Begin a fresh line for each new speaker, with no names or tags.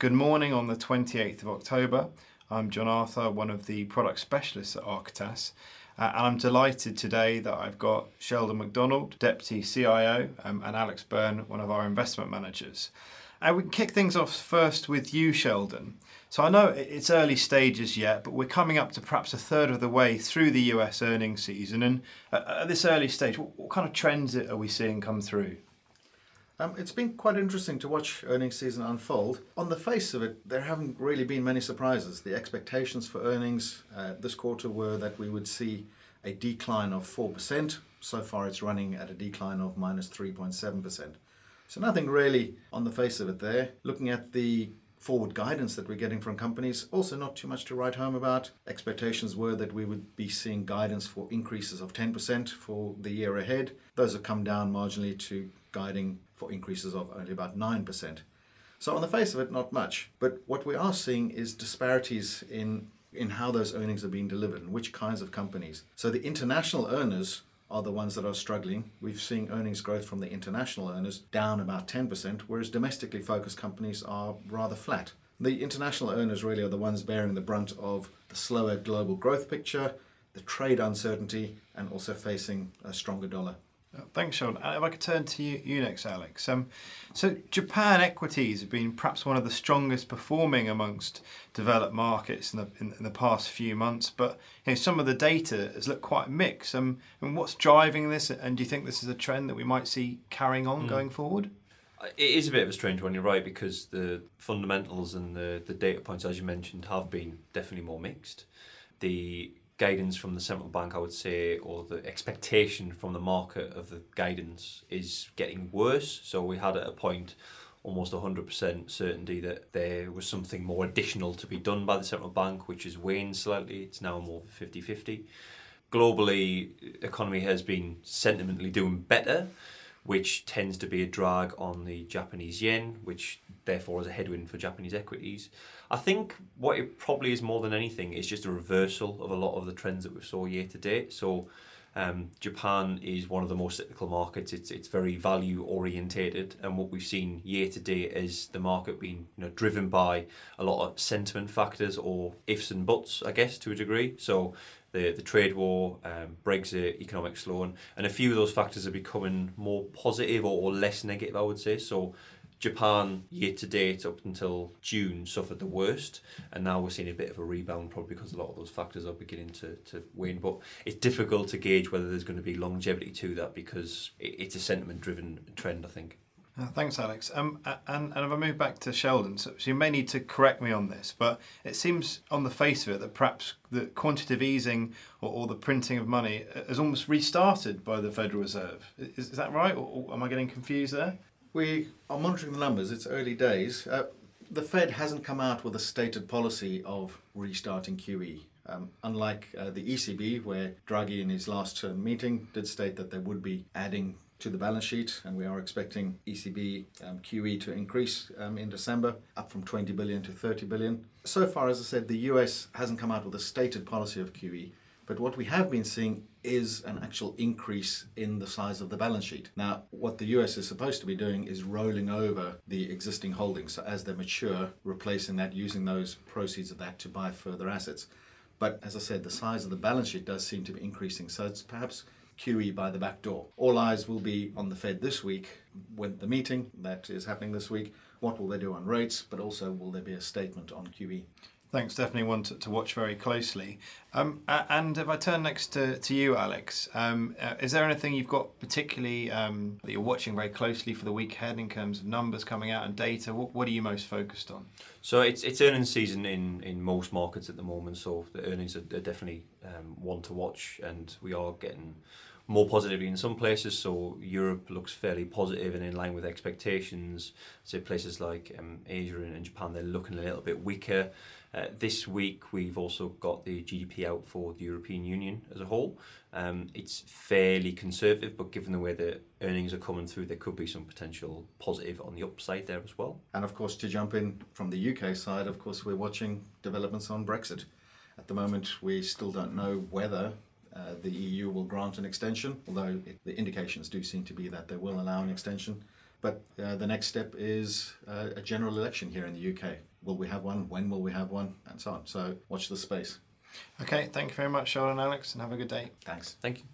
Good morning on the 28th of October. I'm John Arthur, one of the product specialists at Architas. Uh, and I'm delighted today that I've got Sheldon McDonald, Deputy CIO, um, and Alex Byrne, one of our investment managers. And uh, we can kick things off first with you, Sheldon. So I know it's early stages yet, but we're coming up to perhaps a third of the way through the US earnings season. And at this early stage, what kind of trends are we seeing come through?
Um, it's been quite interesting to watch earnings season unfold. On the face of it, there haven't really been many surprises. The expectations for earnings uh, this quarter were that we would see a decline of 4%. So far, it's running at a decline of minus 3.7%. So, nothing really on the face of it there. Looking at the forward guidance that we're getting from companies, also not too much to write home about. Expectations were that we would be seeing guidance for increases of 10% for the year ahead. Those have come down marginally to guiding for increases of only about 9%. So, on the face of it, not much. But what we are seeing is disparities in, in how those earnings are being delivered and which kinds of companies. So, the international earners are the ones that are struggling. We've seen earnings growth from the international earners down about 10%, whereas domestically focused companies are rather flat. The international earners really are the ones bearing the brunt of the slower global growth picture, the trade uncertainty, and also facing a stronger dollar.
Thanks, Sean. And if I could turn to you, you next, Alex. Um, so, Japan equities have been perhaps one of the strongest performing amongst developed markets in the, in, in the past few months, but you know, some of the data has looked quite mixed. Um, and what's driving this? And do you think this is a trend that we might see carrying on mm. going forward?
It is a bit of a strange one, you're right, because the fundamentals and the, the data points, as you mentioned, have been definitely more mixed. The guidance from the central bank, I would say, or the expectation from the market of the guidance is getting worse. So we had at a point almost 100% certainty that there was something more additional to be done by the central bank, which has waned slightly. It's now more 50 50. Globally, economy has been sentimentally doing better, which tends to be a drag on the Japanese yen, which therefore is a headwind for Japanese equities. I think what it probably is more than anything is just a reversal of a lot of the trends that we saw year to date. So um, Japan is one of the most cyclical markets. It's it's very value orientated, and what we've seen year to date is the market being you know driven by a lot of sentiment factors or ifs and buts, I guess, to a degree. So the the trade war, um, Brexit, economic slowing, and a few of those factors are becoming more positive or, or less negative, I would say. So Japan year to date up until June suffered the worst, and now we're seeing a bit of a rebound, probably because a lot of those factors are beginning to, to wane. But it's difficult to gauge whether there's going to be longevity to that because it's a sentiment driven trend, I think.
Uh, thanks, Alex. Um, and, and if I move back to Sheldon, so, you may need to correct me on this, but it seems on the face of it that perhaps the quantitative easing or, or the printing of money has almost restarted by the Federal Reserve. Is, is that right, or, or am I getting confused there?
We are monitoring the numbers. It's early days. Uh, the Fed hasn't come out with a stated policy of restarting QE. Um, unlike uh, the ECB, where Draghi in his last term meeting did state that they would be adding to the balance sheet, and we are expecting ECB um, QE to increase um, in December, up from 20 billion to 30 billion. So far, as I said, the US hasn't come out with a stated policy of QE. But what we have been seeing is an actual increase in the size of the balance sheet. Now, what the US is supposed to be doing is rolling over the existing holdings. So, as they mature, replacing that, using those proceeds of that to buy further assets. But as I said, the size of the balance sheet does seem to be increasing. So, it's perhaps QE by the back door. All eyes will be on the Fed this week with the meeting that is happening this week. What will they do on rates, but also will there be a statement on QE?
Thanks, definitely one to, to watch very closely. Um, and if I turn next to, to you, Alex, um, uh, is there anything you've got particularly um, that you're watching very closely for the week ahead in terms of numbers coming out and data? What, what are you most focused on?
So it's it's earnings season in, in most markets at the moment, so the earnings are, are definitely um, one to watch, and we are getting more positively in some places. So Europe looks fairly positive and in line with expectations. So places like um, Asia and Japan, they're looking a little bit weaker. Uh, this week, we've also got the GDP out for the European Union as a whole. Um, it's fairly conservative, but given the way the earnings are coming through, there could be some potential positive on the upside there as well.
And of course, to jump in from the UK side, of course, we're watching developments on Brexit. At the moment, we still don't know whether uh, the EU will grant an extension, although it, the indications do seem to be that they will allow an extension. But uh, the next step is uh, a general election here in the UK. Will we have one? When will we have one? And so on. So watch the space.
Okay, thank you very much, Sheldon and Alex, and have a good day.
Thanks.
Thank you.